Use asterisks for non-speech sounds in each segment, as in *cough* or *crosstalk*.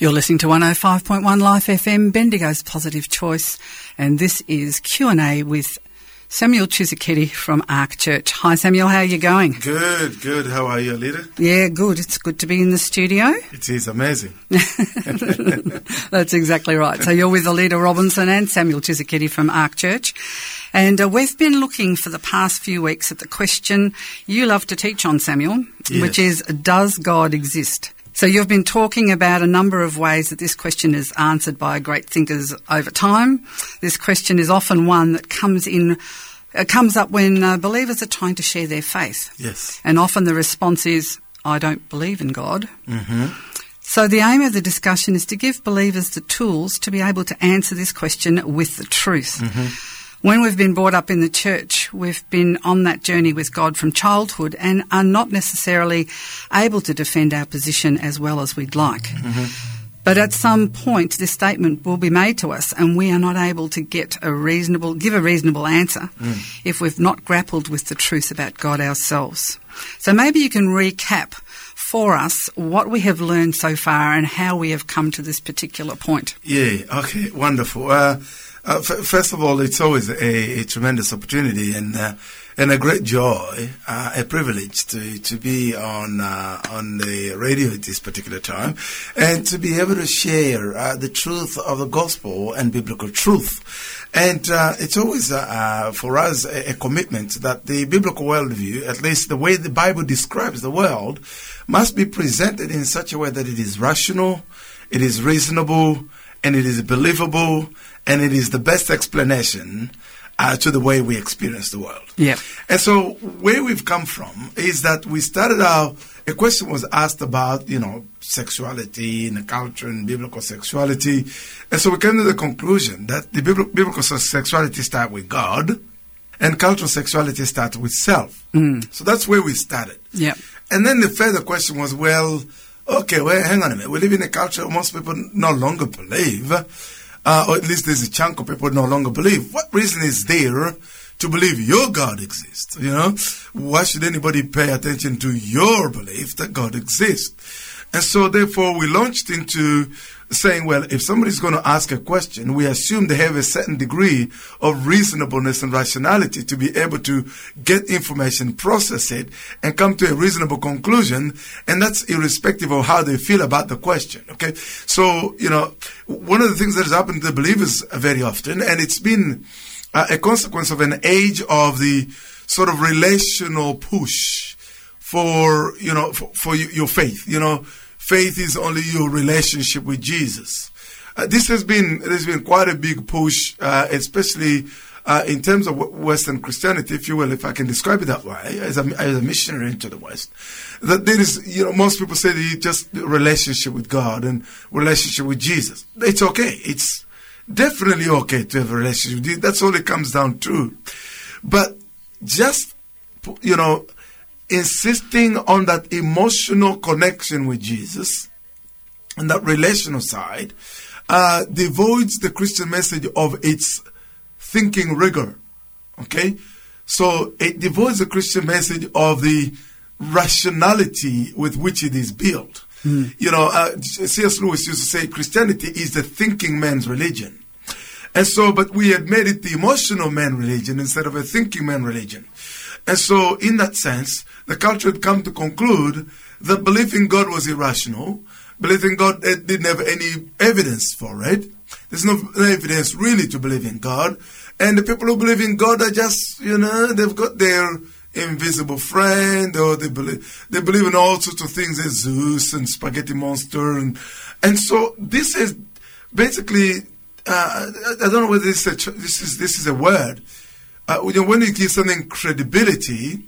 You're listening to 105.1 Life FM, Bendigo's Positive Choice, and this is Q&A with Samuel Tshisekedi from Ark Church. Hi Samuel, how are you going? Good, good. How are you, Alida? Yeah, good. It's good to be in the studio. It is amazing. *laughs* *laughs* That's exactly right. So you're with Alida Robinson and Samuel Tshisekedi from Ark Church. And uh, we've been looking for the past few weeks at the question you love to teach on, Samuel, Yes. which is Does God exist? So you've been talking about a number of ways that this question is answered by great thinkers over time. This question is often one that comes in, uh, comes up when uh, believers are trying to share their faith. Yes. And often the response is, I don't believe in God. So the aim of the discussion is to give believers the tools to be able to answer this question with the truth. When we've been brought up in the church, we've been on that journey with God from childhood and are not necessarily able to defend our position as well as we'd like. But at some point, this statement will be made to us, and we are not able to get a reasonable, give a reasonable answer if we've not grappled with the truth about God ourselves. So maybe you can recap for us what we have learned so far and how we have come to this particular point. Yeah. Okay. Wonderful. Uh, uh, f- first of all, it's always a, a tremendous opportunity and uh, and a great joy, uh, a privilege to to be on uh, on the radio at this particular time, and to be able to share uh, the truth of the gospel and biblical truth. And uh, it's always for us a, a commitment that the biblical worldview, at least the way the Bible describes the world, must be presented in such a way that it is rational, it is reasonable, and it is believable, and it is the best explanation uh, to the way we experience the world. Yeah. And so where we've come from is that we started out, a question was asked about, you know, sexuality and the culture and biblical sexuality. And so we came to the conclusion that the biblical sexuality starts with God and cultural sexuality starts with self. So that's where we started. Yeah. And then the further question was, well, okay, well, hang on a minute. We live in a culture where most people no longer believe, uh, or at least there's a chunk of people no longer believe. What reason is there to believe your God exists? You know, why should anybody pay attention to your belief that God exists? And so, therefore, we launched into saying, well, if somebody's going to ask a question, we assume they have a certain degree of reasonableness and rationality to be able to get information, process it, and come to a reasonable conclusion. And that's irrespective of how they feel about the question. Okay. So, you know, one of the things that has happened to the believers very often, and it's been uh, a consequence of an age of the sort of relational push for you know for, for your faith. You know, faith is only your relationship with Jesus. Uh, this has been there's been quite a big push, uh, especially. Uh, in terms of Western Christianity, if you will, if I can describe it that way, as a, as a missionary into the West, that there is, you know, most people say just relationship with God and relationship with Jesus. It's okay. It's definitely okay to have a relationship. That's all it comes down to. But just, you know, insisting on that emotional connection with Jesus and that relational side uh, devoids the Christian message of its thinking rigor. Okay? So it devoids the Christian message of the rationality with which it is built. You know, uh, C.S. Lewis used to say Christianity is the thinking man's religion. And so, but we had made it the emotional man religion instead of a thinking man religion. And so, in that sense, the culture had come to conclude that belief in God was irrational. Belief in God eh, didn't have any evidence for it. There's no, evidence really to believe in God. And the people who believe in God are just, you know, they've got their invisible friend or they believe, they believe in all sorts of things as Zeus and spaghetti monster. And, and so this is basically, uh, I I don't know whether this is a, this is, this is a word. Uh, you know, when you give something credibility,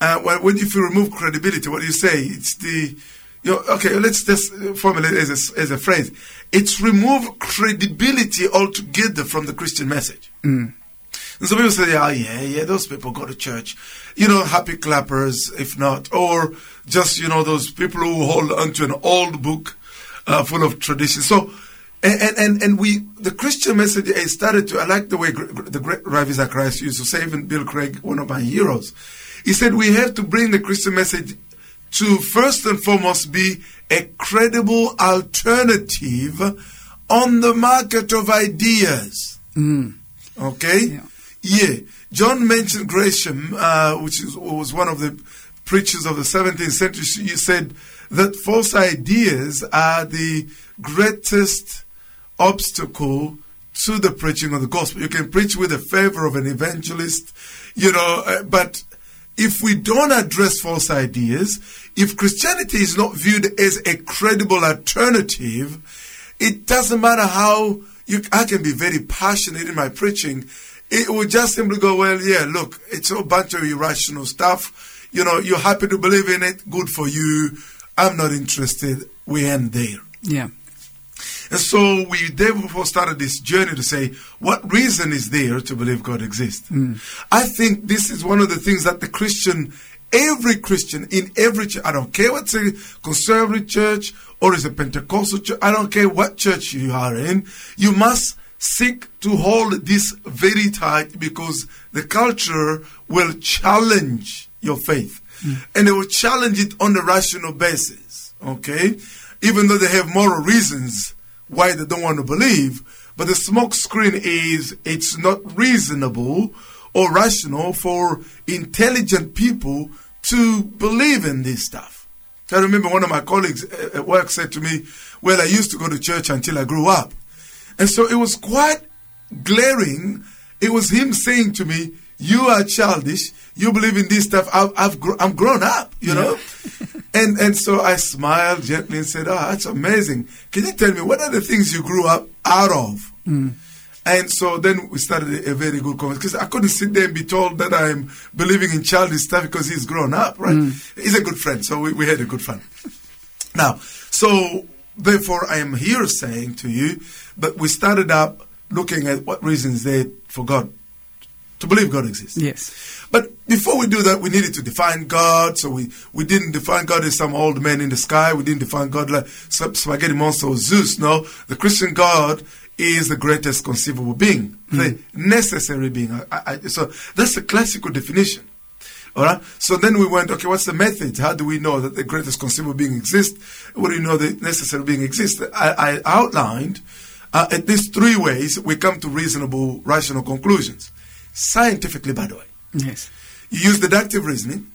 uh, when, when if you remove credibility, what do you say? It's the, you know, okay, let's just formulate it as a, as a phrase. It's remove credibility altogether from the Christian message. And some people say, oh, yeah, yeah, those people go to church. You know, happy clappers, if not. Or just, you know, those people who hold onto an old book uh, full of tradition. So, and, and, and, and we, the Christian message has started to, I like the way the great Ravi Zacharias used to say, even Bill Craig, one of my heroes. He said, we have to bring the Christian message to first and foremost be a credible alternative on the market of ideas. Okay? Yeah. Yeah. John mentioned Gresham, uh, which is, was one of the preachers of the 17th century. You said that false ideas are the greatest obstacle to the preaching of the gospel. You can preach with the favor of an evangelist, you know, uh, but if we don't address false ideas, if Christianity is not viewed as a credible alternative, it doesn't matter how you, I can be very passionate in my preaching. It will just simply go, well, yeah, look, it's a bunch of irrational stuff. You know, you're happy to believe in it. Good for you. I'm not interested. We end there. Yeah. And so we therefore started this journey to say, what reason is there to believe God exists? Mm. I think this is one of the things that the Christian, every Christian in every church, I don't care what's a conservative church or is a Pentecostal church, I don't care what church you are in, you must seek to hold this very tight because the culture will challenge your faith. Mm. And they will challenge it on a rational basis. Okay? Even though they have moral reasons why they don't want to believe, but the smoke screen is it's not reasonable or rational for intelligent people to believe in this stuff. I remember one of my colleagues at work said to me, Well, I used to go to church until I grew up. And so it was quite glaring. It was him saying to me, You are childish. You believe in this stuff. I've, I've gr- I'm grown up, you know? *laughs* and, and so I smiled gently and said, Oh, that's amazing. Can you tell me what are the things you grew up out of? Mm. And so then we started a, a very good conversation because I couldn't sit there and be told that I'm believing in childish stuff because he's grown up, right? Mm. He's a good friend, so we, we had a good fun. Now, so therefore, I am here saying to you that we started up looking at what reasons there for God to believe God exists. Yes. But before we do that, we needed to define God. So we, we didn't define God as some old man in the sky. We didn't define God like some spaghetti monster or Zeus. No, the Christian God is the greatest conceivable being, the necessary being. I, I, so that's the classical definition. All right. So then we went, okay, what's the method? How do we know that the greatest conceivable being exists? What do you know the necessary being exists? I, I outlined uh, at least three ways we come to reasonable, rational conclusions. Scientifically, by the way. Yes. You use deductive reasoning,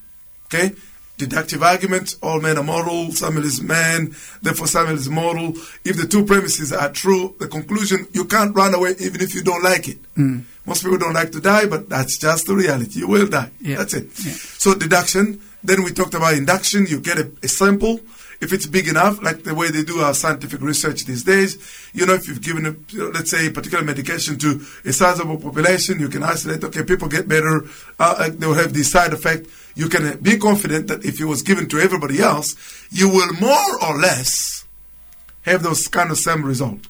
okay? Deductive arguments, all men are mortal, Samuel is man, therefore Samuel is mortal. If the two premises are true, the conclusion, you can't run away even if you don't like it. Mm. Most people don't like to die, but that's just the reality. You will die. Yeah. That's it. Yeah. So deduction, then we talked about induction. You get a, a sample. If it's big enough, like the way they do our scientific research these days, you know, if you've given, a, let's say, a particular medication to a sizable population, you can isolate, okay, people get better, uh, uh, they will have this side effect. You can uh, be confident that if it was given to everybody else, you will more or less have those kind of same result.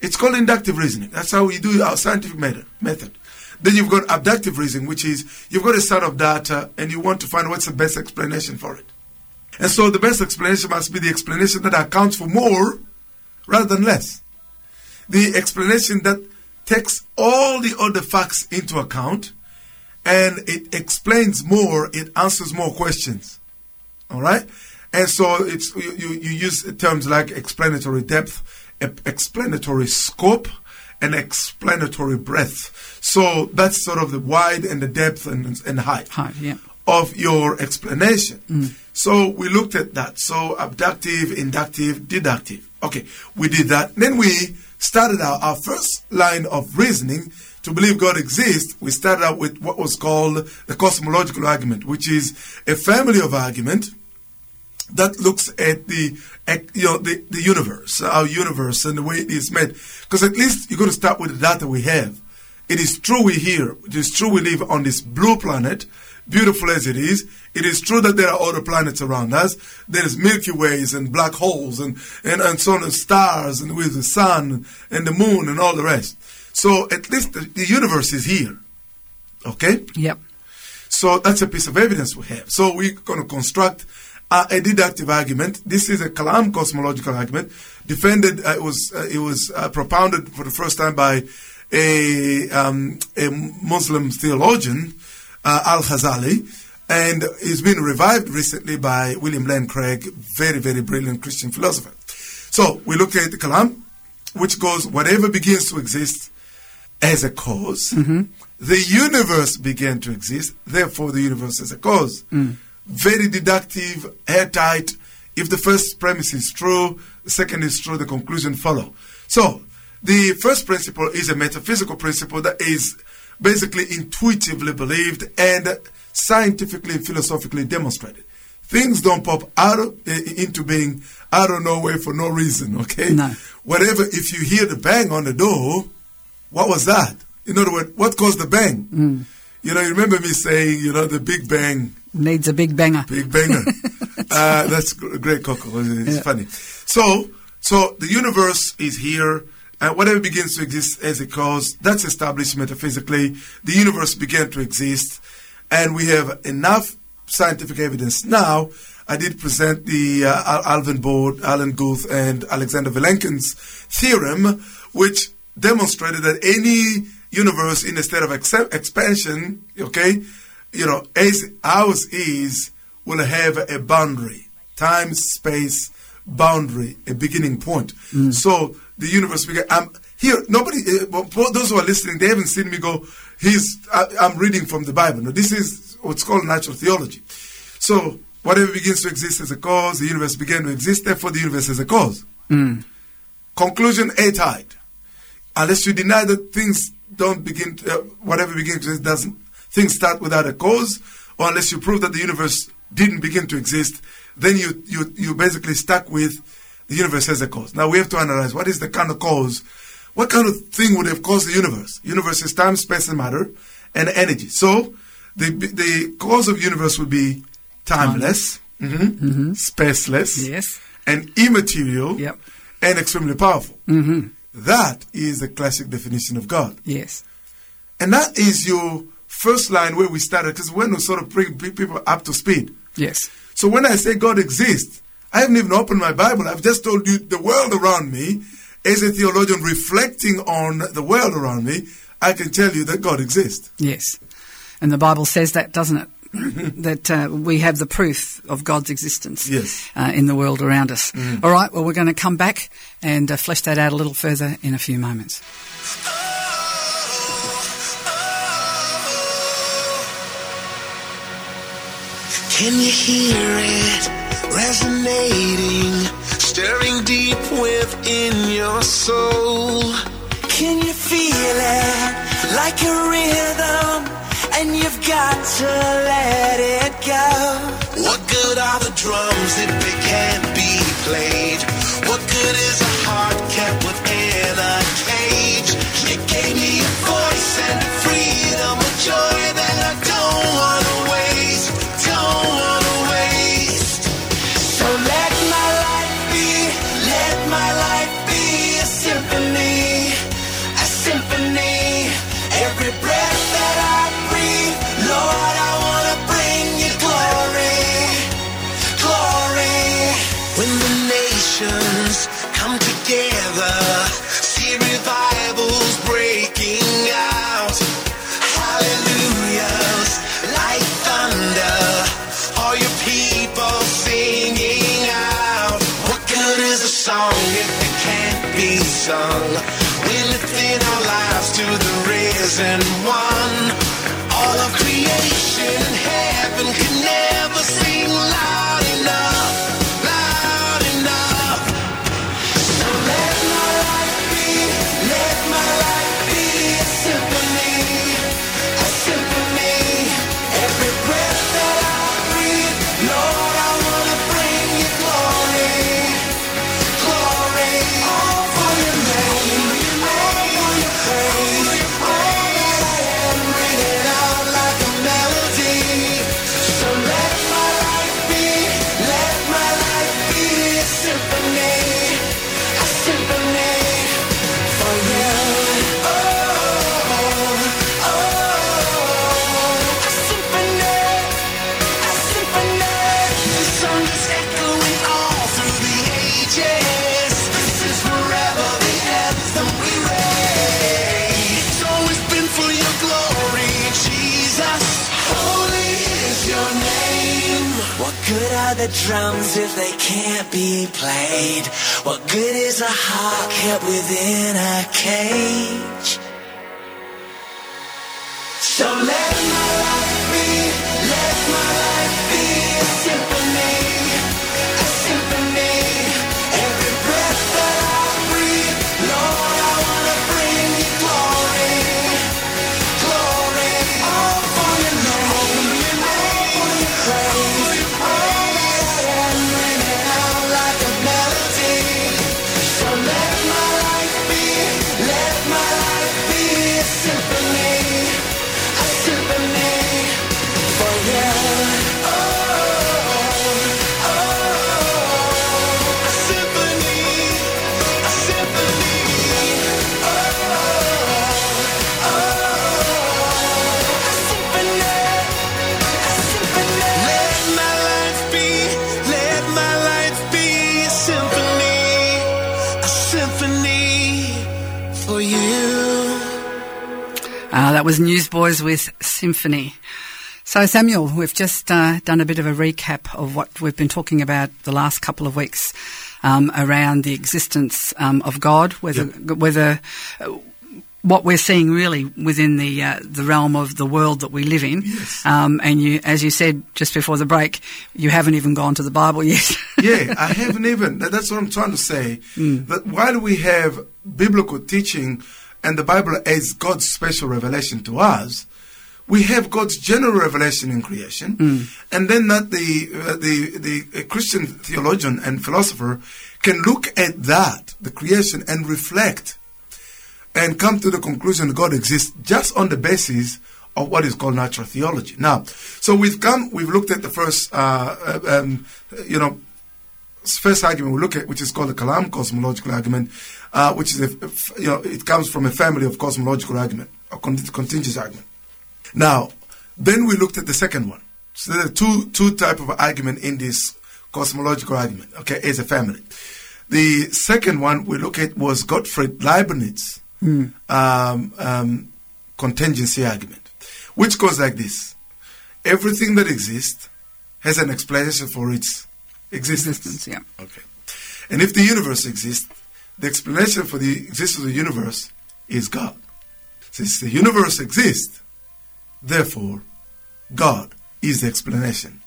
It's called inductive reasoning. That's how we do our scientific method. method. Then you've got abductive reasoning, which is you've got a set of data and you want to find what's the best explanation for it. And so the best explanation must be the explanation that accounts for more rather than less. The explanation that takes all the other facts into account and it explains more, it answers more questions. All right? And so it's you, you, you use terms like explanatory depth, explanatory scope, and explanatory breadth. So that's sort of the wide and the depth and, and height Height, yeah. of your explanation. Mm. So we looked at that. So abductive, inductive, deductive. Okay, we did that. Then we started out our first line of reasoning to believe God exists. We started out with what was called the cosmological argument, which is a family of argument that looks at the ec- you know the, the universe, our universe, and the way it is made. Because at least you're going to start with the data we have. It is true we're here. It is true we live on this blue planet, beautiful as it is. It is true that there are other planets around us. There is Milky Ways and black holes and, and, and so on, and stars and with the sun and the moon and all the rest. So at least the, the universe is here. Okay? Yep. So that's a piece of evidence we have. So we're going to construct uh, a deductive argument. This is a Kalam cosmological argument. Defended, uh, it was uh, it was uh, propounded for the first time by a um, a Muslim theologian, uh, Al Ghazali, and it's been revived recently by William Lane Craig, very, very brilliant Christian philosopher. So we look at the Kalam, which goes, whatever begins to exist as a cause, the universe began to exist, therefore the universe is a cause. Very deductive, airtight. If the first premise is true, the second is true, the conclusion follow. So, the first principle is a metaphysical principle that is basically intuitively believed and scientifically and philosophically demonstrated. Things don't pop out of, i- into being out of nowhere for no reason, okay? No. Whatever, if you hear the bang on the door, what was that? In other words, what caused the bang? You know, you remember me saying, you know, the big bang Needs a big banger. Big banger. *laughs* uh, that's great, Coco. It's Yeah. funny. So, so the universe is here, and whatever begins to exist as a cause, that's established metaphysically. The universe began to exist, and we have enough scientific evidence now. I did present the uh, Arvind Borde, Alan Guth, and Alexander Vilenkin's theorem, which demonstrated that any universe in a state of ex- expansion, okay, you know, as ours is, will have a boundary, time, space, boundary, a beginning point. So the universe began. I'm here. Nobody, uh, those who are listening, they haven't seen me go. He's. I, I'm reading from the Bible. No, this is what's called natural theology. So whatever begins to exist as a cause, the universe began to exist. Therefore, the universe is a cause. Conclusion A airtight. Unless you deny that things don't begin, to, uh, whatever begins to exist doesn't, things start without a cause, or unless you prove that the universe didn't begin to exist, then you, you, you basically stuck with the universe as a cause. Now we have to analyze what is the kind of cause, what kind of thing would have caused the universe? Universe is time, space, and matter, and energy. So the, the cause of universe would be timeless, mhm, spaceless, Yes. and immaterial, Yep. and extremely powerful. That is the classic definition of God. Yes. And that is your first line where we started, because when we sort of bring people up to speed. Yes. So when I say God exists, I haven't even opened my Bible. I've just told you the world around me. As a theologian reflecting on the world around me, I can tell you that God exists. Yes. And the Bible says that, doesn't it? *laughs* that uh, we have the proof of God's existence Yes. uh, in the world around us. All right, well, we're going to come back and uh, flesh that out a little further in a few moments. Can you hear it resonating, stirring deep within your soul? Can you feel it like a rhythm? And you've got to let it go. What good are the drums if they can't be played? The drums if they can't be played? What good is a heart kept within a cage? So let my life that was Newsboys with Symphony. So, Samuel, we've just uh, done a bit of a recap of what we've been talking about the last couple of weeks um, around the existence um, of God, whether whether uh, what we're seeing really within the uh, the realm of the world that we live in. Um, and you, as you said just before the break, you haven't even gone to the Bible yet. *laughs* yeah, I haven't even. That's what I'm trying to say. That while we have biblical teaching and the Bible is God's special revelation to us, we have God's general revelation in creation, and then that the uh, the the uh, Christian theologian and philosopher can look at that, the creation, and reflect and come to the conclusion that God exists just on the basis of what is called natural theology. Now, so we've come, we've looked at the first, uh, uh, um, you know, first argument we look at, which is called the Kalam cosmological argument, uh, which is, a, you know, it comes from a family of cosmological argument, or con- contingent argument. Now, then we looked at the second one. So there are two two type of argument in this cosmological argument. Okay, as a family. The second one we look at was Gottfried Leibniz um, um, contingency argument, which goes like this: Everything that exists has an explanation for its existence. Existence, yeah. Okay. And if the universe exists, the explanation for the existence of the universe is God. Since the universe exists, therefore, God is the explanation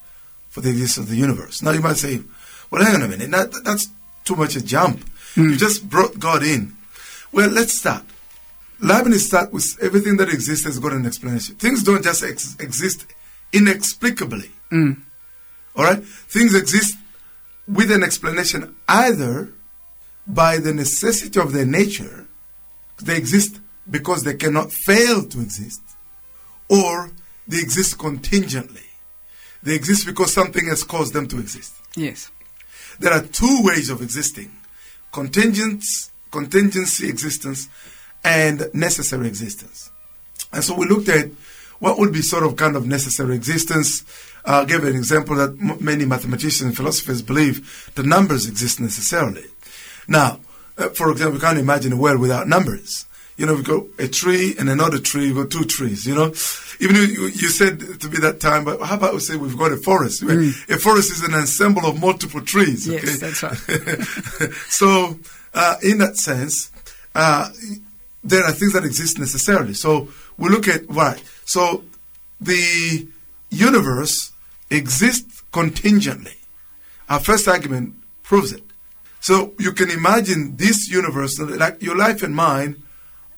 for the existence of the universe. Now you might say, well, hang on a minute, that, that's too much a jump. Hmm. You just brought God in. Well, let's start. Leibniz start with everything that exists has got an explanation. Things don't just ex- exist inexplicably. Hmm. All right? Things exist with an explanation either by the necessity of their nature, they exist because they cannot fail to exist, or they exist contingently. They exist because something has caused them to exist. yes. There are two ways of existing contingents, contingency existence and necessary existence. And so we looked at what would be sort of kind of necessary existence. Uh, gave an example that m- many mathematicians and philosophers believe the numbers exist necessarily. Now, uh, for example, we can't imagine a world without numbers. You know, we got a tree and another tree, we got two trees, you know. Even you, you said to me that time, but how about we say we've got a forest? A forest is an ensemble of multiple trees. Yes, that's right. *laughs* so, uh, in that sense, uh, there are things that exist necessarily. So, we look at, right, so the universe exists contingently. Our first argument proves it. So, you can imagine this universe, like your life and mine,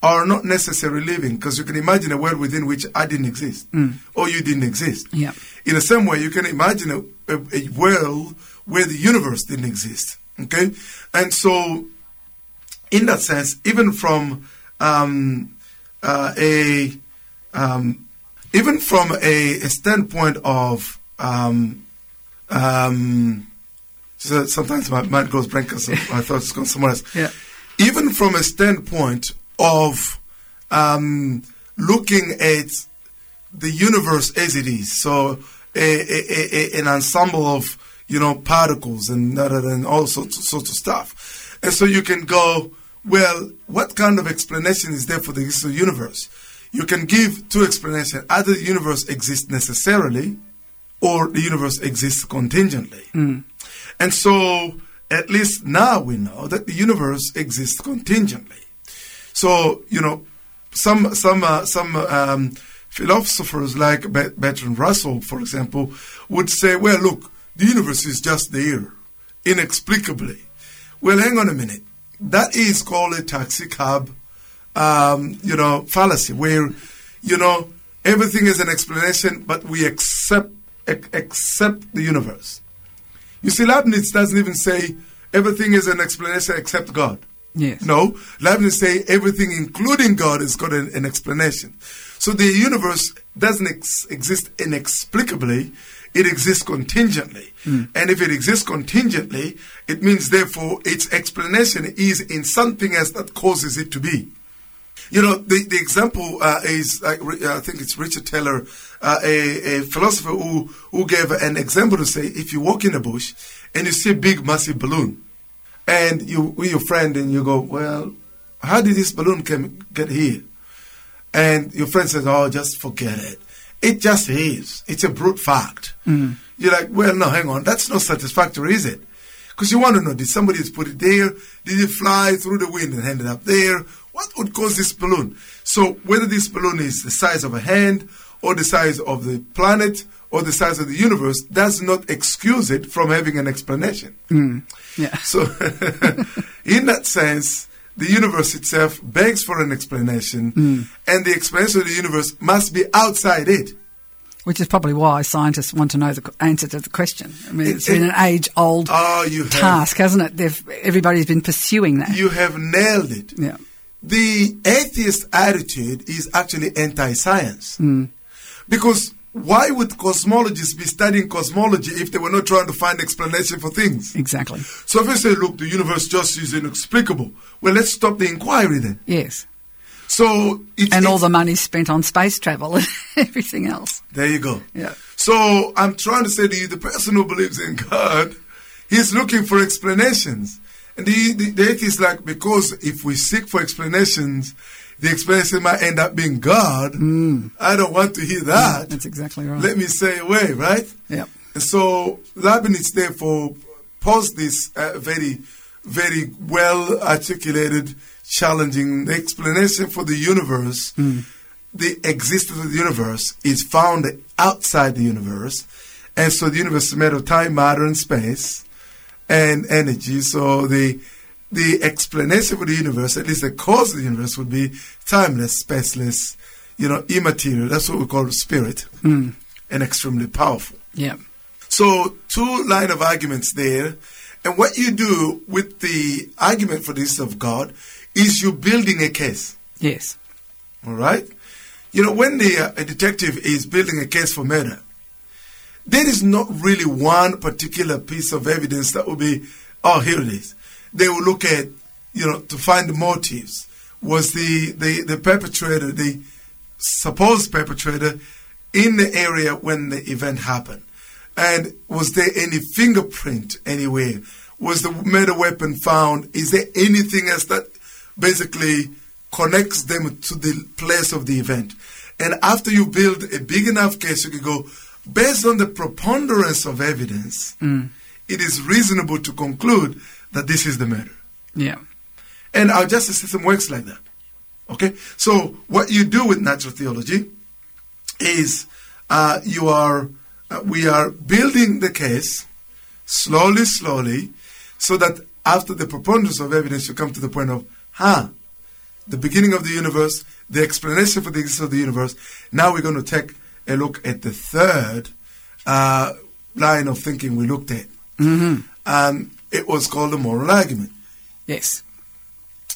are not necessarily living because you can imagine a world within which I didn't exist or you didn't exist. Yeah. In the same way, you can imagine a, a, a world where the universe didn't exist. Okay? And so, in that sense, even from um, uh, a um, even from a, a standpoint of um, um, so sometimes my mind goes blank because my thoughts go somewhere else. Yeah. Even from a standpoint of um, looking at the universe as it is, so a, a, a, an ensemble of you know particles and and all sorts sorts of stuff, and so you can go, well, what kind of explanation is there for the existence of the universe? You can give two explanations: either the universe exists necessarily, or the universe exists contingently. And so, at least now we know that the universe exists contingently. So, you know, some some uh, some um, philosophers like Bertrand Russell, for example, would say, "Well, look, the universe is just there, inexplicably." Well, hang on a minute. That is called a taxi cab, um, you know, fallacy, where you know everything is an explanation, but we accept accept the universe. You see, Leibniz doesn't even say everything is an explanation except God. Yes. No, Leibniz say everything, including God, has got an, an explanation. So the universe doesn't ex- exist inexplicably; it exists contingently. Hmm. And if it exists contingently, it means therefore its explanation is in something else that causes it to be. You know, the, the example uh, is, like, Ri- uh, I think it's Richard Taylor, uh, a, a philosopher who, who gave an example to say if you walk in a bush and you see a big, massive balloon, and you with your friend and you go, well, how did this balloon come, get here? And your friend says, oh, just forget it. It just is. It's a brute fact. You're like, well, no, hang on. That's not satisfactory, is it? Because you want to know, did somebody just put it there? Did it fly through the wind and end up there? What would cause this balloon? So whether this balloon is the size of a hand or the size of the planet or the size of the universe does not excuse it from having an explanation. Mm. Yeah. *laughs* So, *laughs* in that sense, the universe itself begs for an explanation, mm. and the explanation of the universe must be outside it. Which is probably why scientists want to know the answer to the question. I mean, It- it's been an age-old Oh, you have, task, hasn't it? They've, everybody's been pursuing that. you have nailed it. yeah. The atheist attitude is actually anti-science, mm. Because why would cosmologists be studying cosmology if they were not trying to find explanation for things? Exactly. So if I say, look, the universe just is inexplicable, well, let's stop the inquiry then. Yes. So it's, And all the money spent on space travel and *laughs* everything else. There you go. Yeah. So I'm trying to say to you, the person who believes in God, he's looking for explanations. And the, the, the atheist is like, because if we seek for explanations, the explanation might end up being God. I don't want to hear that. That's exactly right. Let me say away, right? Yep. And so Leibniz therefore posed this uh, very, very well articulated, challenging explanation for the universe. The existence of the universe is found outside the universe, and so the universe is made of time, matter, and space, and energy. So the the explanation for the universe, at least the cause of the universe, would be timeless, spaceless, you know, immaterial. That's what we call spirit, and extremely powerful. Yeah. So two line of arguments there, and what you do with the argument for this of God is you building a case. Yes. All right, you know when the uh, a detective is building a case for murder, there is not really one particular piece of evidence that will be, oh here it is. They will look at, you know, to find the motives. Was the the the perpetrator the supposed perpetrator in the area when the event happened? And was there any fingerprint anywhere? Was the murder weapon found? Is there anything else that basically connects them to the place of the event? And after you build a big enough case, you can go, based on the preponderance of evidence, mm. it is reasonable to conclude that this is the murder. Yeah. And our justice system works like that. Okay? So, what you do with natural theology is uh, you are, uh, we are building the case slowly, slowly, so that after the preponderance of evidence, you come to the point of, huh, the beginning of the universe, the explanation for the existence of the universe. Now we're going to take a look at the third uh, line of thinking we looked at. Mm-hmm. And it was called the moral argument. Yes.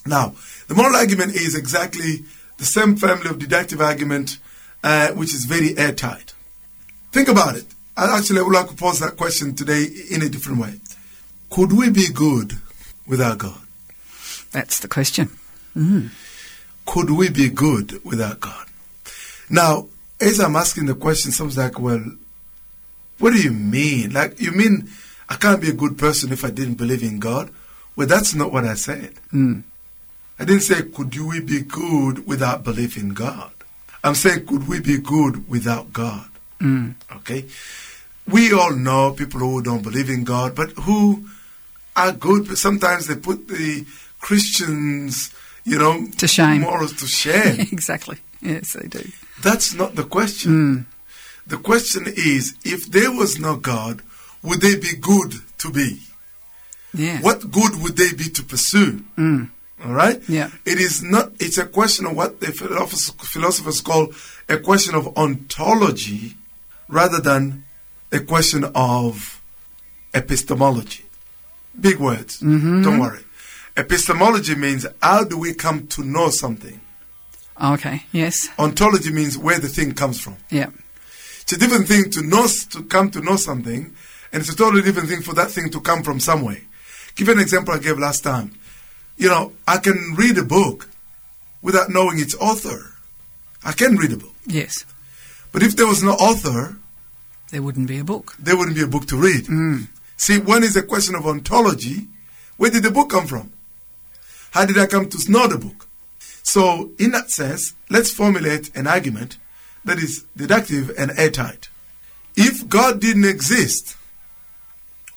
Now, the moral argument is exactly the same family of deductive argument, uh, which is very airtight. Think about it. I actually would like to pose that question today in a different way. Could we be good without God? That's the question. Could we be good without God? Now, as I'm asking the question, someone's like, well, what do you mean? Like, you mean I can't be a good person if I didn't believe in God? Well, that's not what I said. Hmm. I didn't say, could we be good without belief in God? I'm saying, could we be good without God? Hmm. Okay? we all know people who don't believe in God, but who are good. But sometimes they put the Christians, you know, To shame. morals to *laughs* shame. exactly. Yes, they do. That's not the question. Hmm. The question is, if there was no God, would they be good to be? Yeah. What good would they be to pursue? Mm. All right? Yeah. It is not, it's a question of what the philosophers, philosophers call a question of ontology rather than a question of epistemology. Big words. Mm-hmm. Don't worry. Epistemology means how do we come to know something? Okay. Yes. Ontology means where the thing comes from. Yeah. It's a different thing to know to come to know something, and it's a totally different thing for that thing to come from somewhere. Give an example I gave last time. You know, I can read a book without knowing its author. I can read a book, Yes. but if there was no author, There wouldn't be a book. there wouldn't be a book to read. Mm. See, one is a question of ontology. Where did the book come from? How did I come to know the book? So, in that sense, let's formulate an argument that is deductive and airtight. If God didn't exist,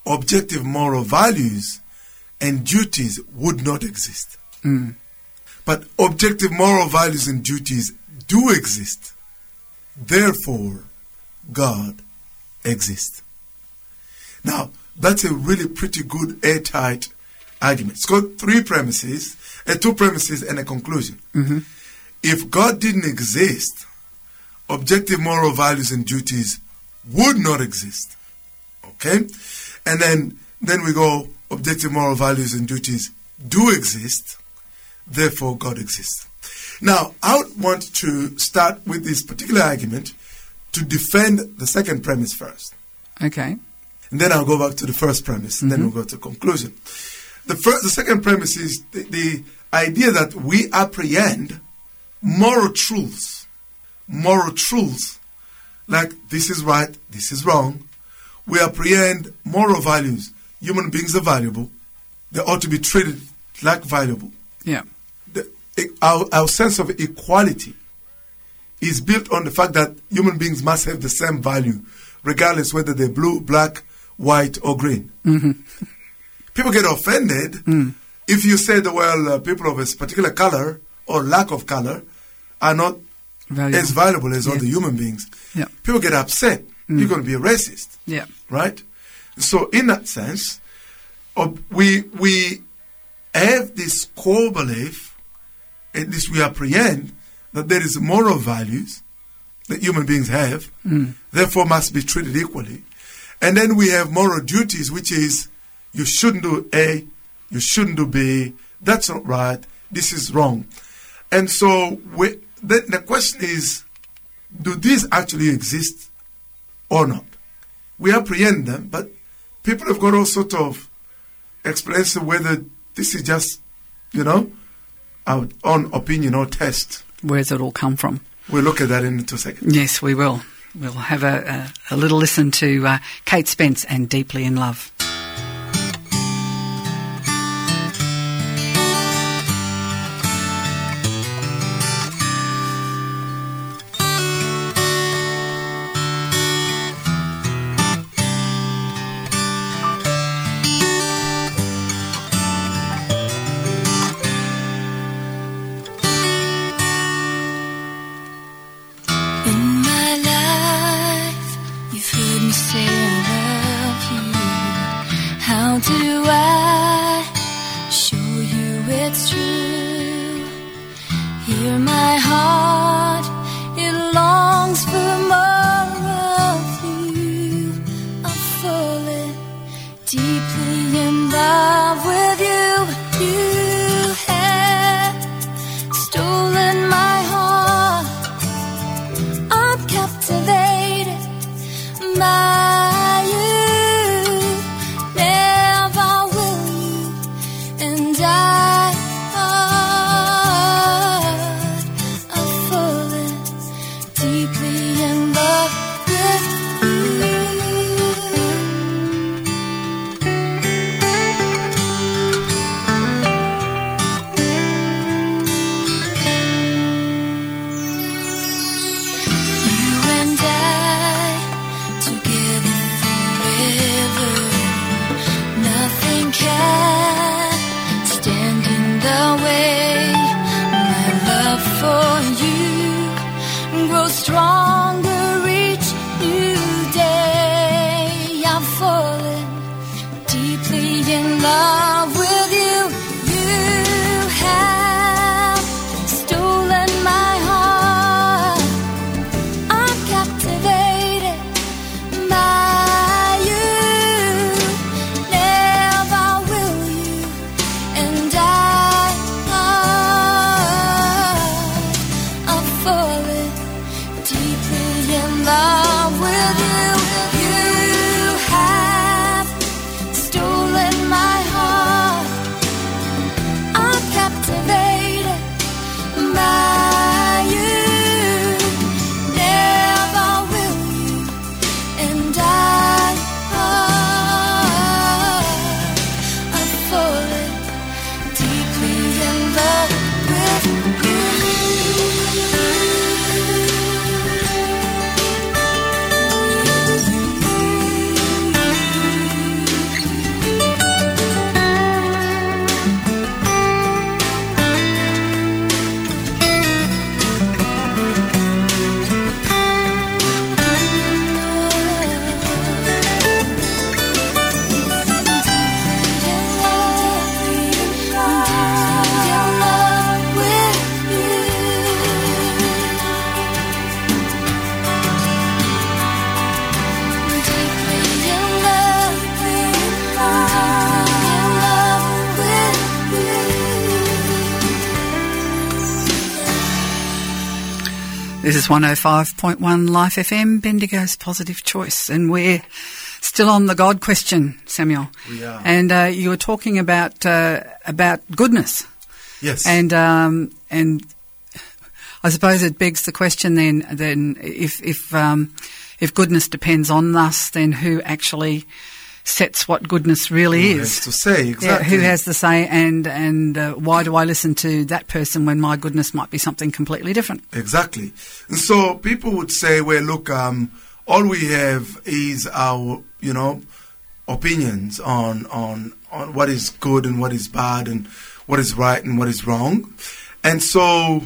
objective moral values and duties would not exist. But objective moral values and duties do exist. Therefore, God exists. Now, that's a really pretty good airtight argument. It's got three premises, uh, two premises and a conclusion. If God didn't exist, objective moral values and duties would not exist. Okay? And then then we go objective moral values and duties do exist, therefore God exists. Now, I would want to start with this particular argument to defend the second premise first. Okay. And then I'll go back to the first premise, and then mm-hmm. we'll go to conclusion. The first, the second premise is the, the idea that we apprehend moral truths, moral truths, like this is right, this is wrong. We apprehend moral values. Human beings are valuable; they ought to be treated like valuable. Yeah. The, our, our sense of equality is built on the fact that human beings must have the same value, regardless whether they're blue, black, white, or green. People get offended if you say that, well, uh, people of a particular color or lack of color are not Valuable. as valuable as Yeah. other human beings. Yeah. People get upset. You're mm. going to be a racist Yeah. right? So, in that sense, ob- we we have this core belief, at least we apprehend that there is moral values that human beings have, mm. therefore must be treated equally, and then we have moral duties, which is you shouldn't do A, you shouldn't do B. That's not right. This is wrong, and so we, then the question is, do these actually exist or not? we apprehend them, but people have got all sort of explanations whether this is just, you know, our own opinion or test. Where's it all come from? We'll look at that in two seconds. Yes, we will. We'll have a, a, a little listen to uh, Kate Spence and Deeply in Love. This is 105.1 Life FM, Bendigo's Positive Choice, and we're still on the God question, Samuel. We are. And uh, you were talking about uh, about goodness, Yes. and um, and I suppose it begs the question then then if if um, if goodness depends on us, then who actually sets what goodness really Who is? has to say, Yeah, exactly. who has the say, and and uh, why do I listen to that person when my goodness might be something completely different? Exactly. And so people would say, well, look, um, all we have is our, you know, opinions on, on, on what is good and what is bad and what is right and what is wrong. And so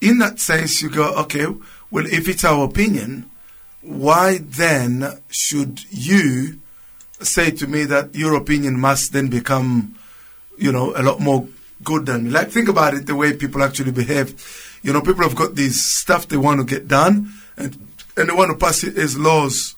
in that sense, you go, okay, well, if it's our opinion, why then should you say to me that your opinion must then become you know, a lot more good than me. Like, think about it the way people actually behave. You know, people have got these stuff they want to get done, and and they want to pass it as laws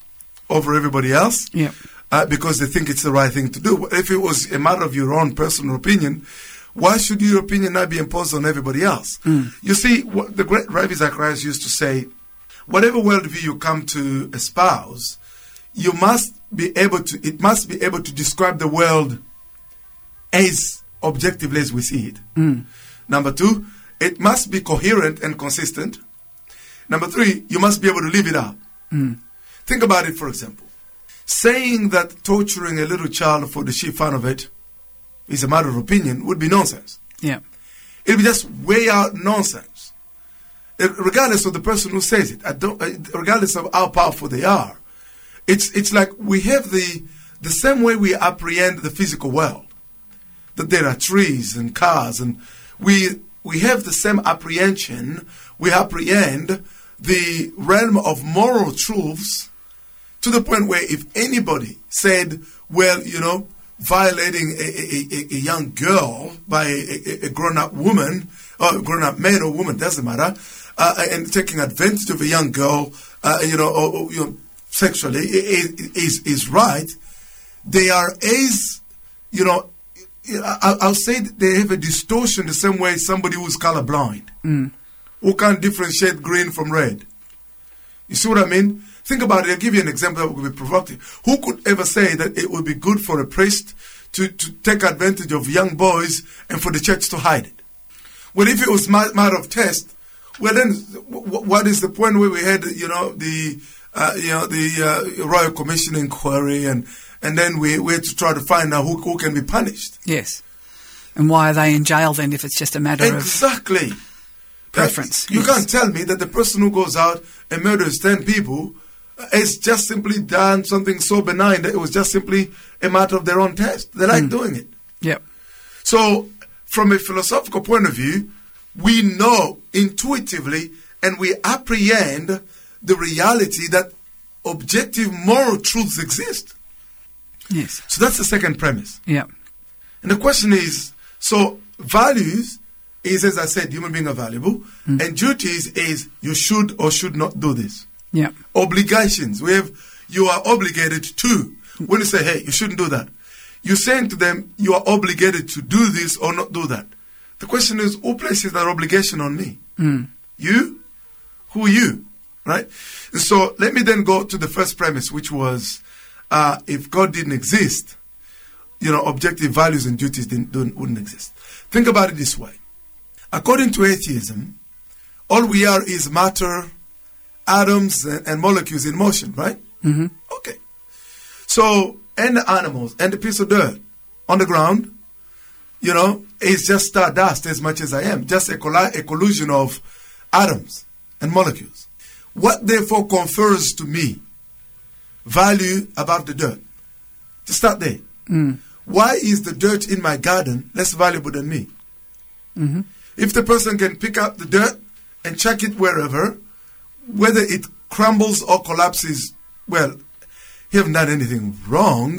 over everybody else. Yep. Uh, because they think it's the right thing to do. If it was a matter of your own personal opinion, why should your opinion not be imposed on everybody else? You see, what the great Ravi Zacharias used to say, whatever worldview you come to espouse, you must be able to, it must be able to describe the world as objectively as we see it. Number two, it must be coherent and consistent. Number three, you must be able to live it out. Think about it, for example. Saying that torturing a little child for the sheer fun of it is a matter of opinion would be nonsense. Yeah. It would be just way out nonsense. Regardless of the person who says it, I don't, uh, regardless of how powerful they are, it's it's like we have the the same way we apprehend the physical world. That there are trees and cars, and we we have the same apprehension. We apprehend the realm of moral truths to the point where if anybody said, well, you know, violating a, a, a, young girl by a, a, a grown-up woman, or a grown-up man or woman, doesn't matter, uh, and taking advantage of a young girl, uh, you know, or, or, you know, sexually, i- i- is, is right, they are as, you know, I'll say they have a distortion the same way somebody who's colorblind, mm. who can't differentiate green from red. You see what I mean? Think about it. I'll give you an example that would be provocative. Who could ever say that it would be good for a priest to, to take advantage of young boys and for the church to hide it? Well, if it was matter of test, well then, what is the point where we had, you know, the, uh, you know, the uh, Royal Commission inquiry, and and then we, we had to try to find out who, who can be punished. Yes. And why are they in jail then if it's just a matter of. Exactly. Preference, That- You yes. can't tell me that the person who goes out and murders 10 people has just simply done something so benign that it was just simply a matter of their own test. They like doing it. Yep. So, from a philosophical point of view, we know intuitively and we apprehend the reality that objective moral truths exist. Yes. So, that's the second premise. Yeah. And the question is so values is, as I said, human beings are valuable, mm. and duties is you should or should not do this. Yeah. Obligations, we have you are obligated to. When you say, hey, you shouldn't do that, you're saying to them, you are obligated to do this or not do that. The question is, who places that obligation on me? Mm. You? Who are you? Right? So let me then go to the first premise, which was uh, if God didn't exist, you know, objective values and duties didn't, wouldn't exist. Think about it this way. According to atheism, all we are is matter, atoms, and, and molecules in motion, right? Mm-hmm. Okay. So, and the animals, and the piece of dirt on the ground, you know, is just stardust as much as I am, just a, colli- a collusion of atoms and molecules. What therefore confers to me value above the dirt? To start there. Mm. Why is the dirt in my garden less valuable than me? Mm-hmm. If the person can pick up the dirt and chuck it wherever, whether it crumbles or collapses, well, you haven't done anything wrong.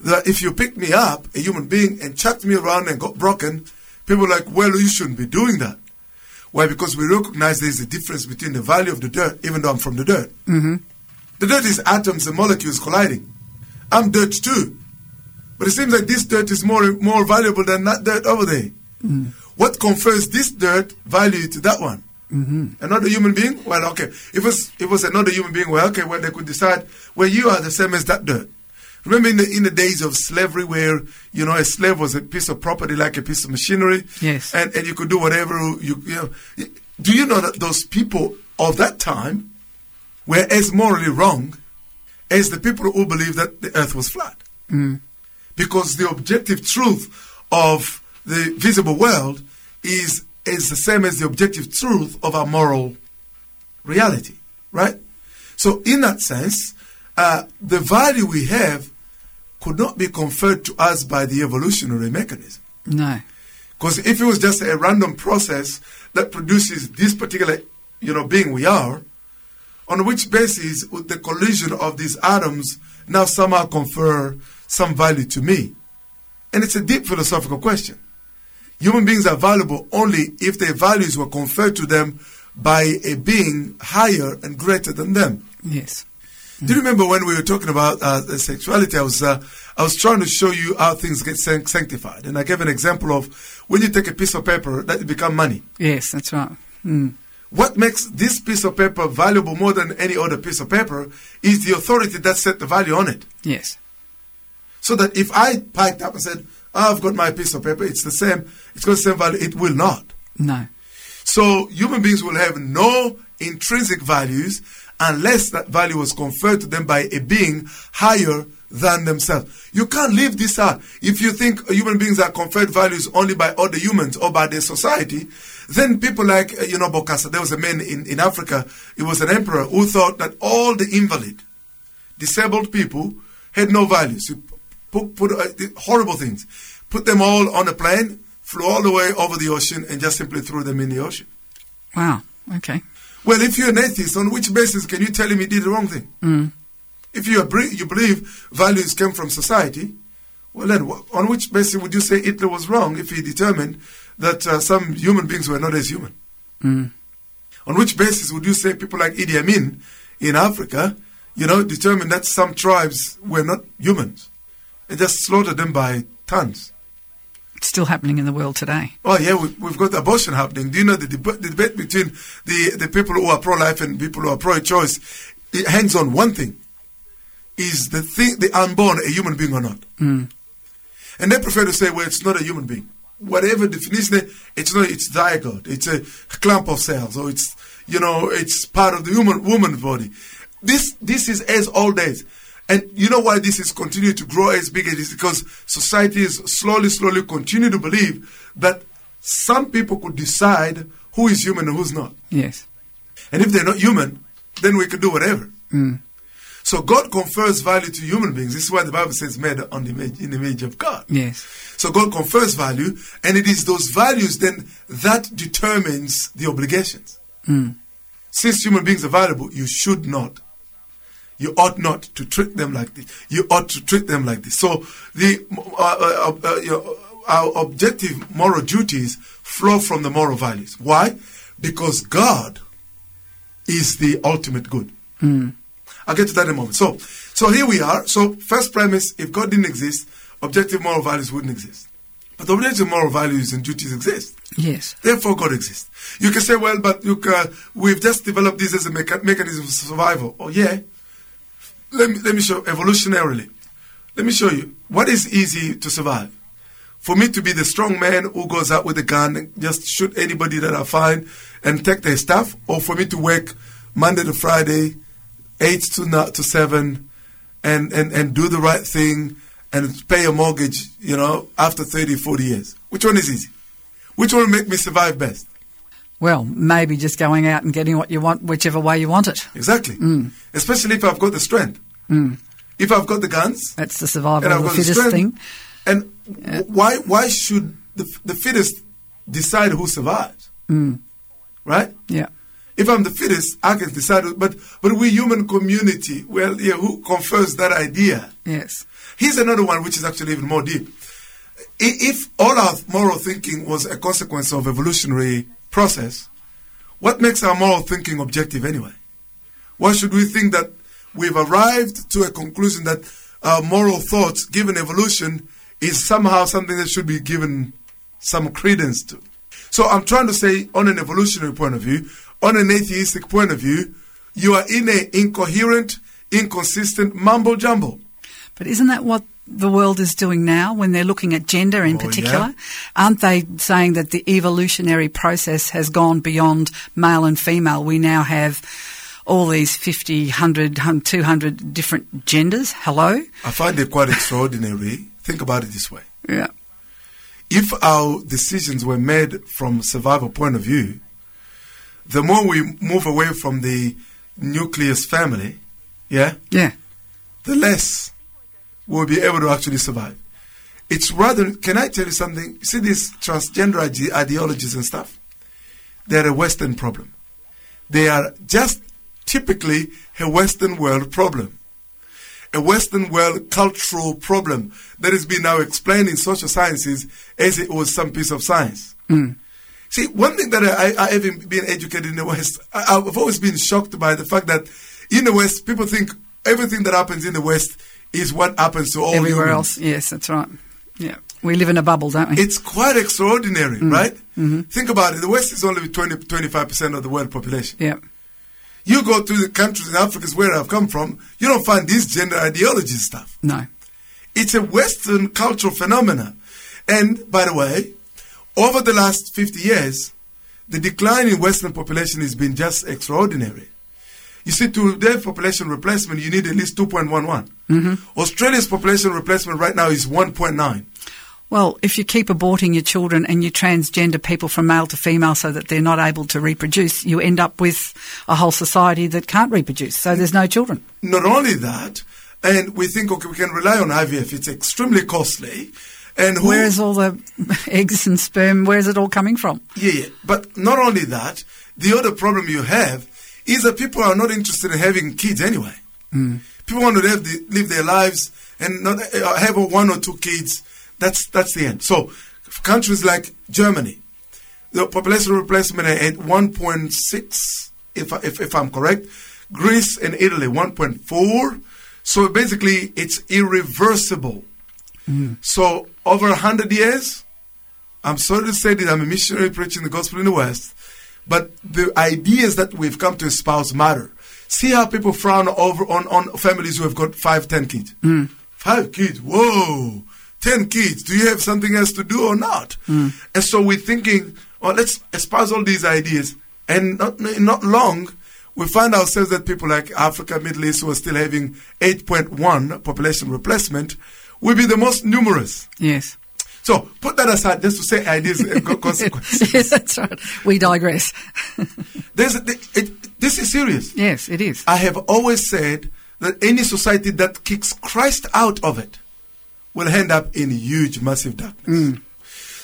That if you picked me up, a human being, and chucked me around and got broken, people are like, well, you shouldn't be doing that. Why? Because we recognize there's a difference between the value of the dirt, even though I'm from the dirt. Mm-hmm. The dirt is atoms and molecules colliding. I'm dirt too. But it seems like this dirt is more more valuable than that dirt over there. What confers this dirt value to that one? Mm-hmm. Another human being? Well, okay. If it was, if it was another human being, well, okay, well, they could decide, well, you are the same as that dirt. Remember in the, in the days of slavery where, you know, a slave was a piece of property like a piece of machinery? Yes. And, and you could do whatever you, you know. Do you know that those people of that time were as morally wrong as the people who believed that the earth was flat? Mm. Because the objective truth of the visible world is, is the same as the objective truth of our moral reality, right? So, in that sense, uh, the value we have could not be conferred to us by the evolutionary mechanism. No. Because if it was just a random process that produces this particular, you know, being we are, on which basis would the collision of these atoms now somehow confer some value to me? And it's a deep philosophical question. Human beings are valuable only if their values were conferred to them by a being higher and greater than them. Yes. Do you remember when we were talking about uh, sexuality? I was uh, I was trying to show you how things get sanctified, and I gave an example of when you take a piece of paper that become money. Yes, that's right. Mm. What makes this piece of paper valuable more than any other piece of paper is the authority that set the value on it. Yes. So that if I piped up and said, oh, "I've got my piece of paper," it's the same. It's got the same value. It will not. No. So human beings will have no intrinsic values unless that value was conferred to them by a being higher than themselves. You can't leave this out. If you think human beings are conferred values only by other humans or by their society, then people like, uh, you know, Bokassa, there was a man in, in Africa, he was an emperor who thought that all the invalid, disabled people had no values. He put, put uh, horrible things. Put them all on a plane, flew all the way over the ocean, and just simply threw them in the ocean. Wow. Okay. Well, if you're an atheist, on which basis can you tell him he did the wrong thing? Mm. If you, you believe values came from society, well, then on which basis would you say Hitler was wrong if he determined that uh, some human beings were not as human? Mm. On which basis would you say people like Idi Amin in Africa, you know, determined that some tribes were not humans and just slaughtered them by tons? It's still happening in the world today. Oh yeah, we, have got abortion happening. Do you know the, deb- the debate between the, the people who are pro-life and people who are pro-choice? It hangs on one thing: is the thing the unborn a human being or not? Mm. And they prefer to say, well, it's not a human being. Whatever definition, it's not. It's zygote. It's a clump of cells, or it's you know, it's part of the human woman body. This this is as old days. And you know why this is continuing to grow as big as it is? Because society is slowly, slowly continue to believe that some people could decide who is human and who's not. Yes. And if they're not human, then we can do whatever. Mm. So God confers value to human beings. This is why the Bible says made on the image, in the image of God. Yes. So God confers value, and it is those values then that determines the obligations. Mm. Since human beings are valuable, you should not you ought not to treat them like this. You ought to treat them like this. So the uh, uh, uh, your, our objective moral duties flow from the moral values. Why? Because God is the ultimate good. Mm. I'll get to that in a moment. So, so here we are. So first premise: if God didn't exist, objective moral values wouldn't exist. But objective moral values and duties exist. Yes. Therefore, God exists. You can say, well, but look, uh, we've just developed this as a mecha- mechanism for survival. Oh, yeah let me, let me show evolutionarily. Let me show you what is easy to survive. For me to be the strong man who goes out with a gun and just shoot anybody that I find and take their stuff, or for me to work Monday to Friday, eight to to seven, and, and, and do the right thing and pay a mortgage, you know, after 30, 40 years. Which one is easy? Which one will make me survive best? Well, maybe just going out and getting what you want, whichever way you want it. Exactly. Mm. Especially if I've got the strength. Mm. If I've got the guns. That's the survival and I've of the got the strength, thing. And Yeah. why why should the, the fittest decide who survives? Mm. Right? Yeah. If I'm the fittest, I can decide. But but we human community, well, yeah, who confers that idea? Yes. Here's another one which is actually even more deep. If all our moral thinking was a consequence of evolutionary process, what makes our moral thinking objective anyway? Why should we think that we've arrived to a conclusion that our moral thoughts, given evolution, is somehow something that should be given some credence to? So I'm trying to say, on an evolutionary point of view, on an atheistic point of view, you are in a incoherent, inconsistent mumble jumble. But isn't that what the world is doing now when they're looking at gender in Oh, particular? yeah. Aren't they saying that the evolutionary process has gone beyond male and female? We now have all these 50, 100, 200 different genders. Hello? I find it quite extraordinary. Think about it this way. Yeah. If our decisions were made from survival point of view, the more we move away from the nucleus family, yeah, Yeah. the less we'll be able to actually survive. It's rather, can I tell you something? See these transgender ide- ideologies and stuff? They're a Western problem. They are just typically a Western world problem. A Western world cultural problem that has been now explained in social sciences as it was some piece of science. Hmm. See, one thing that I, I, I haven't been educated in the West, I, I've always been shocked by the fact that in the West, people think everything that happens in the West is what happens to all Everywhere humans. else. Yes, that's right. Yeah. We live in a bubble, don't we? It's quite extraordinary, Mm. right? Mm-hmm. Think about it. The West is only 20, 25% of the world population. yeah. You go to the countries in Africa, where I've come from, you don't find this gender ideology stuff. No. It's a Western cultural phenomena. And by the way, over the last 50 years, the decline in Western population has been just extraordinary. You see, to their population replacement, you need at least 2.11. Mm-hmm. Australia's population replacement right now is 1.9. Well, if you keep aborting your children and you transgender people from male to female so that they're not able to reproduce, you end up with a whole society that can't reproduce. So there's no children. Not only that, and we think, okay, we can rely on IVF. It's extremely costly. And who, Where is all the *laughs* eggs and sperm? Where is it all coming from? Yeah, yeah. But not only that, the other problem you have is that people are not interested in having kids anyway. People want to live, the, live their lives and not uh, have one or two kids. That's that's the end. So, countries like Germany, the population replacement at 1.6, if, if if I'm correct. Greece and Italy 1.4. So basically, it's irreversible. So over a hundred years, I'm sorry to say that I'm a missionary preaching the gospel in the West, but the ideas that we've come to espouse matter. See how people frown over on, on families who have got five, ten kids. Mm. Five kids, whoa, ten kids. Do you have something else to do or not? Mm. And so we're thinking, well, let's espouse all these ideas, and not not long. We find ourselves that people like Africa, Middle East, who are still having 8.1 population replacement, will be the most numerous. Yes. So put that aside, just to say ideas and co- *laughs* consequences. yes, that's right. We digress. *laughs* There's it, this is serious. yes, it is. I have always said that any society that kicks Christ out of it will end up in huge, massive darkness. Mm.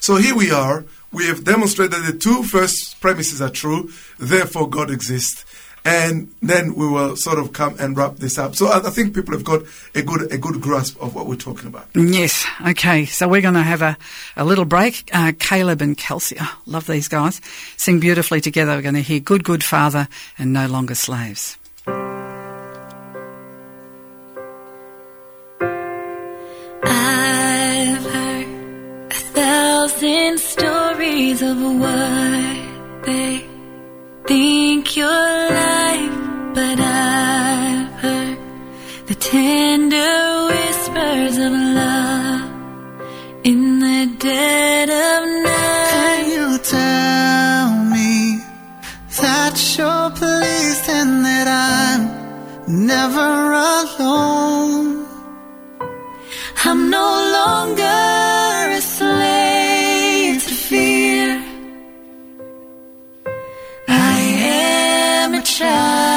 So here we are. We have demonstrated that the two first premises are true, therefore God exists. And then we will sort of come and wrap this up. So I, I think people have got a good a good grasp of what we're talking about. Yes. Okay. So we're going to have a, a little break. Uh, Caleb and Kelsey, oh, love these guys, sing beautifully together. We're going to hear Good, Good Father and No Longer Slaves. I've heard a thousand stories of what they think you're like, but I've heard the tender whispers of love in the dead of night. Can you tell me that you're pleased and that I'm never alone? I'm no longer am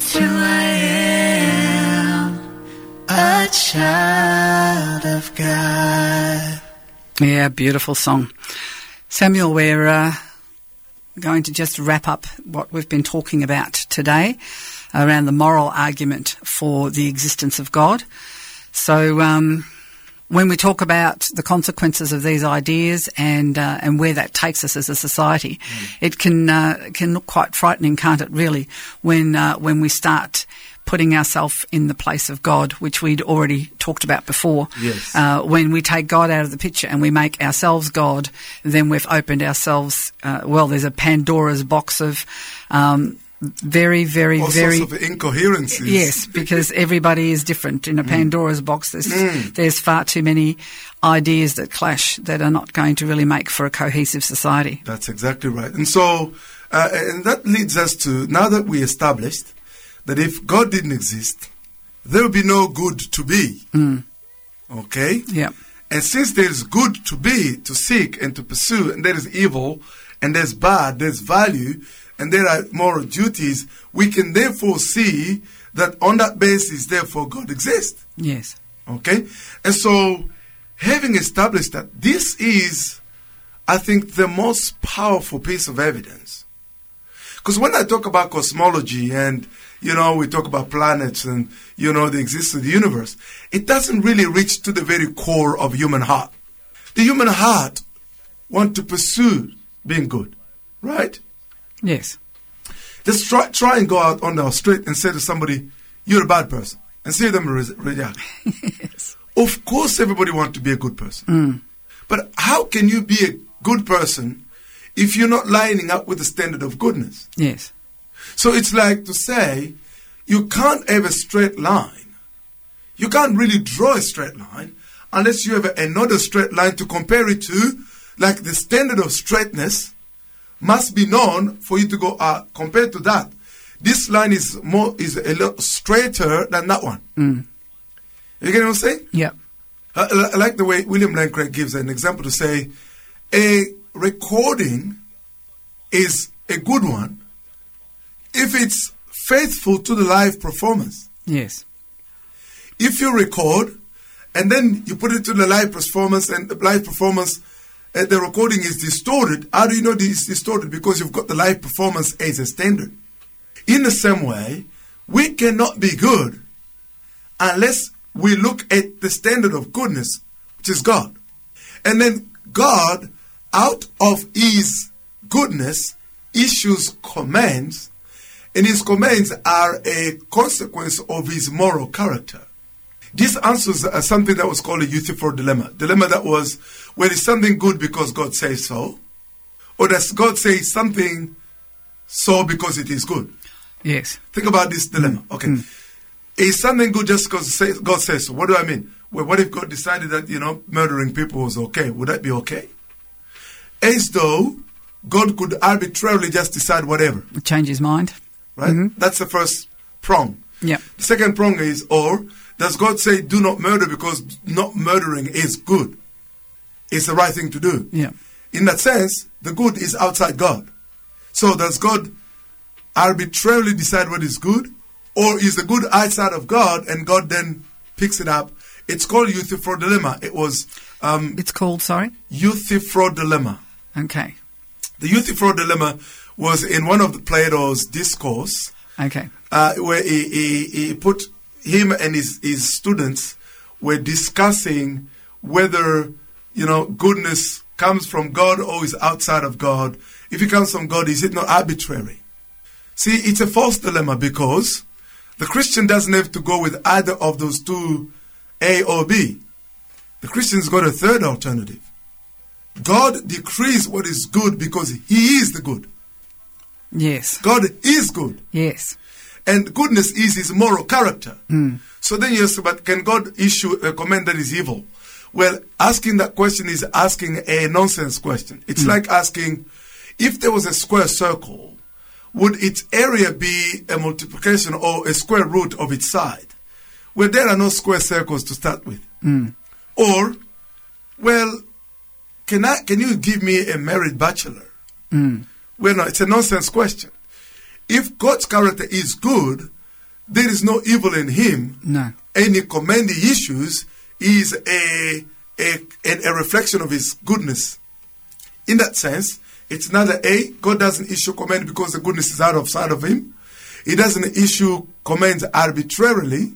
It's who I am. A child of God. Yeah, beautiful song. Samuel, we're uh, going to just wrap up what we've been talking about today around the moral argument for the existence of God. So, um, when we talk about the consequences of these ideas and uh, and where that takes us as a society, it can uh, can look quite frightening, can't it? Really, when uh, when we start putting ourselves in the place of God, which we'd already talked about before. Yes. Uh, when we take God out of the picture and we make ourselves God, then we've opened ourselves. Uh, well, there's a Pandora's box of um, very, very, All very sorts of incoherencies. Yes, because everybody is different. In a mm. Pandora's box, there's, mm. there's far too many ideas that clash that are not going to really make for a cohesive society. That's exactly right. And so, uh, and that leads us to now that we established that if God didn't exist, there would be no good to be. Mm. Okay? Yeah. And since there's good to be, to seek, and to pursue, and there is evil, and there's bad, there's value, and there are moral duties, we can therefore see that on that basis, therefore, God exists. Yes. Okay? And so, having established that, this is, I think, the most powerful piece of evidence. Because when I talk about cosmology and, you know, we talk about planets and, you know, the existence of the universe, it doesn't really reach to the very core of human heart. The human heart want to pursue being good, right? Yes. Just try, try and go out on the street and say to somebody, you're a bad person, and see them re- react. *laughs* Of course, everybody wants to be a good person. Mm. But how can you be a good person if you're not lining up with the standard of goodness? Yes. So it's like to say, you can't have a straight line. You can't really draw a straight line unless you have another straight line to compare it to. Like the standard of straightness must be known for you to go, uh, compared to that. This line is more, is a lot straighter than that one. You get what I'm saying? Yeah. I, I like the way William Lane Craig gives an example to say a recording is a good one if it's faithful to the live performance. Yes. If you record and then you put it to the live performance and the live performance, uh, the recording is distorted, how do you know it's distorted? Because you've got the live performance as a standard. In the same way, we cannot be good unless we look at the standard of goodness, which is God. And then God, out of His goodness, issues commands, and His commands are a consequence of His moral character. This answers uh, something that was called a Euthyphro dilemma. Dilemma that was, well, is something good because God says so? Or does God say something so because it is good? Yes. Think about this hmm. dilemma. Okay. Hmm. Is something good just because God says so? What do I mean? Well, what if God decided that, you know, murdering people was okay? Would that be okay? As though God could arbitrarily just decide whatever, Change his mind. right? Mm-hmm. That's the first prong. Yeah. The second prong is, or does God say do not murder because not murdering is good? It's the right thing to do. Yeah. In that sense, the good is outside God. So does God arbitrarily decide what is good? Or is the good outside of God and God then picks it up? It's called Euthyphro dilemma. It was um, It's called, sorry? Euthyphro dilemma. Okay. The Euthyphro dilemma was in one of the Plato's discourse Okay. uh, where he, he, he put him and his, his students were discussing whether you know goodness comes from God or is outside of God. If it comes from God, is it not arbitrary? See, it's a false dilemma because the Christian doesn't have to go with either of those two, A or B. The Christian's got a third alternative. God decrees what is good because He is the good. Yes. God is good. Yes. And goodness is his moral character. Hmm. So then you ask, but can God issue a command that is evil? Well, asking that question is asking a nonsense question. It's hmm. like asking, if there was a square circle, would its area be a multiplication or a square root of its side? Well, there are no square circles to start with. Hmm. Or, well, can I? Can you give me a married bachelor? Hmm. Well, no, it's a nonsense question. If God's character is good, there is no evil in Him. No. Any command He issues is a, a, a, reflection of His goodness. In that sense, it's neither A, God doesn't issue command because the goodness is out of sight of Him. He doesn't issue commands arbitrarily.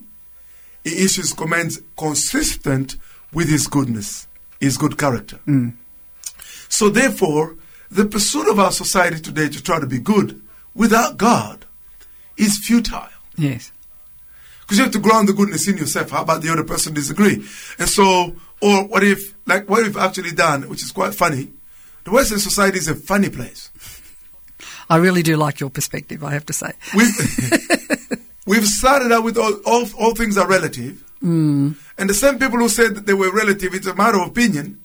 He issues commands consistent with His goodness, His good character. Mm. So therefore, the pursuit of our society today to try to be good without God is futile. Yes. Because you have to ground the goodness in yourself. How about the other person disagree? And so, or what if, like what we've actually done, which is quite funny, the Western society is a funny place. I really do like your perspective, I have to say. We've, *laughs* we've started out with all, all, all things are relative. Hmm. And the same people who said that they were relative, it's a matter of opinion,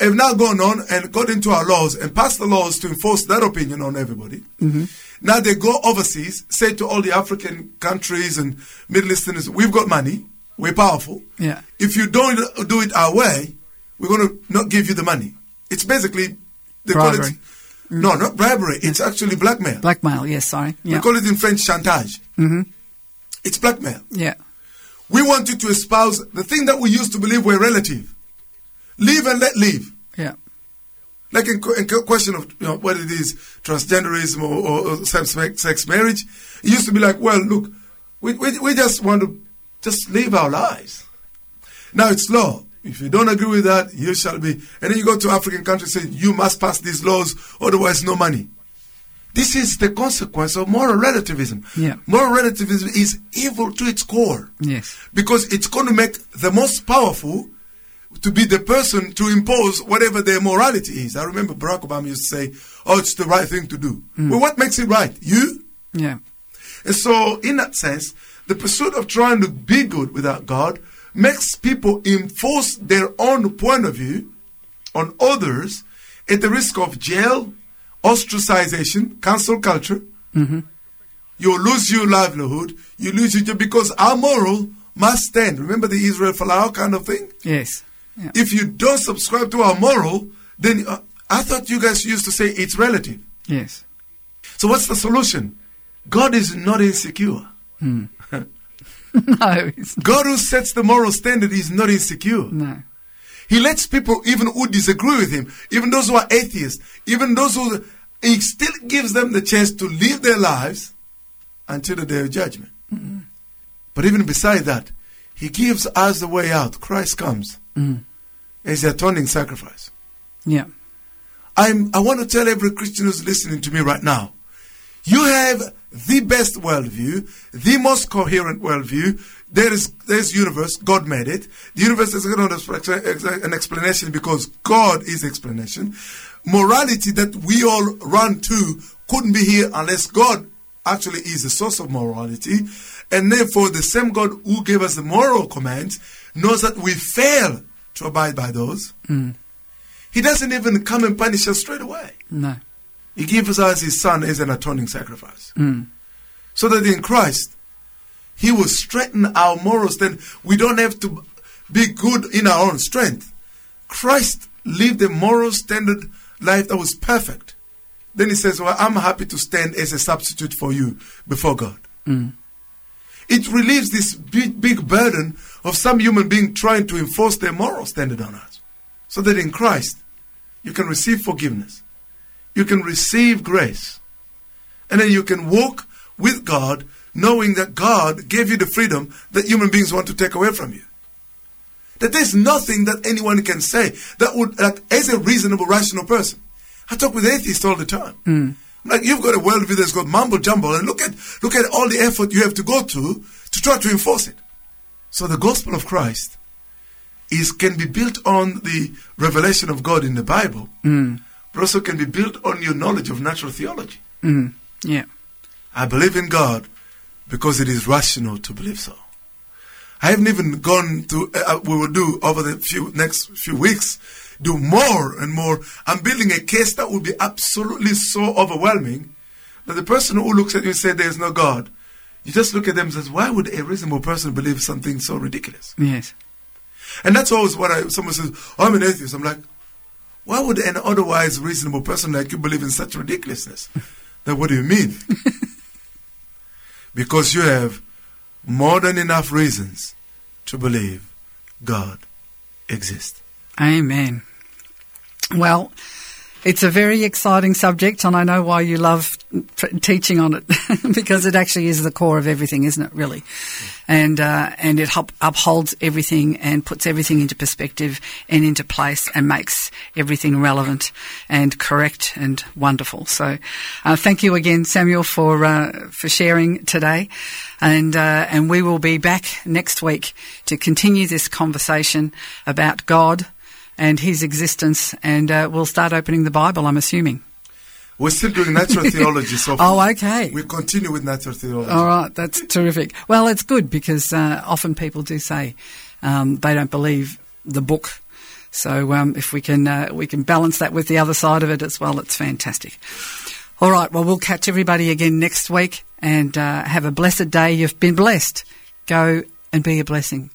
have now gone on and got into our laws and passed the laws to enforce that opinion on everybody. Mm-hmm. Now they go overseas, say to all the African countries and Middle Easterners, we've got money, we're powerful. Yeah. If you don't do it our way, we're going to not give you the money. It's basically, they call Bribery. it, no, not bribery, it's actually blackmail. Blackmail, yes, sorry. We Yeah. call it in French chantage. Mm-hmm. It's blackmail. yeah. We want you to espouse the thing that we used to believe were relative. Live and let live. Like in, in question of you know, whether it is transgenderism or, or, same-sex marriage, it used to be like, well, look, we, we, we just want to just live our lives. Now it's law. If you don't agree with that, you shall be. And then you go to African countries and say, you must pass these laws, otherwise no money. This is the consequence of moral relativism. Yeah. Moral relativism is evil to its core Yes. because it's going to make the most powerful to be the person to impose whatever their morality is. I remember Barack Obama used to say, "Oh, it's the right thing to do." Hmm. Well, what makes it right? You. Yeah. And so, in that sense, the pursuit of trying to be good without God makes people enforce their own point of view on others at the risk of jail, ostracization, cancel culture. Mm-hmm. You lose your livelihood. You lose your job because our moral must stand. Remember the Israel Folau kind of thing? Yes. Yeah. If you don't subscribe to our moral, then uh, I thought you guys used to say it's relative. Yes. So what's the solution? God is not insecure. *laughs* no, it's God who sets the moral standard is not insecure. no. He lets people, even who disagree with him, even those who are atheists, even those who, he still gives them the chance to live their lives until the day of judgment. But even beside that, he gives us the way out. Christ comes Mm. as the atoning sacrifice. Yeah. I'm, I want to tell every Christian who's listening to me right now, you have the best worldview, the most coherent worldview. There is there's universe. God made it. The universe is not an explanation because God is explanation. Morality that we all run to couldn't be here unless God actually is the source of morality, and therefore the same God who gave us the moral commands knows that we fail to abide by those. Mm. He doesn't even come and punish us straight away. No. He gives us his son as an atoning sacrifice. Mm. So that in Christ, he will strengthen our morals. Then we don't have to be good in our own strength. Christ lived a moral standard life that was perfect. Then he says, Well, I'm happy to stand as a substitute for you before God. Mm. It relieves this big, big burden of some human being trying to enforce their moral standard on us. So that in Christ, you can receive forgiveness, you can receive grace, and then you can walk with God, knowing that God gave you the freedom that human beings want to take away from you. That there's nothing that anyone can say that would, like, as a reasonable, rational person. I talk with atheists all the time. Hmm. Like, you've got a worldview that's got mumble jumble, and look at, look at all the effort you have to go to to try to enforce it. So the gospel of Christ is can be built on the revelation of God in the Bible, but also can be built on your knowledge of natural theology. Mm. Yeah. I believe in God because it is rational to believe so. I haven't even gone to. Uh, we will do over the few next few weeks. Do more and more. I'm building a case that will be absolutely so overwhelming that the person who looks at you and says there is no God, you just look at them and says, why would a reasonable person believe something so ridiculous? Yes. And that's always what I. Someone says, oh, I'm an atheist. I'm like, why would an otherwise reasonable person like you believe in such ridiculousness? *laughs* then what do you mean? *laughs* because you have more than enough reasons to believe God exists. Amen. Well, it's a very exciting subject, and I know why you love t- teaching on it *laughs* because it actually is the core of everything, isn't it? Really, and uh, and it up- upholds everything and puts everything into perspective and into place and makes everything relevant and correct and wonderful. So, uh, thank you again, Samuel, for uh, for sharing today, and uh, and we will be back next week to continue this conversation about God and his existence, and uh, we'll start opening the Bible, I'm assuming. We're still doing natural *laughs* theology, so Oh, okay. we continue with natural theology. All right, that's terrific. Well, it's good because uh, often people do say um, they don't believe the book. So um, if we can uh, we can balance that with the other side of it as well, it's fantastic. All right, well we'll catch everybody again next week and uh, have a blessed day. You've been blessed. Go and be a blessing.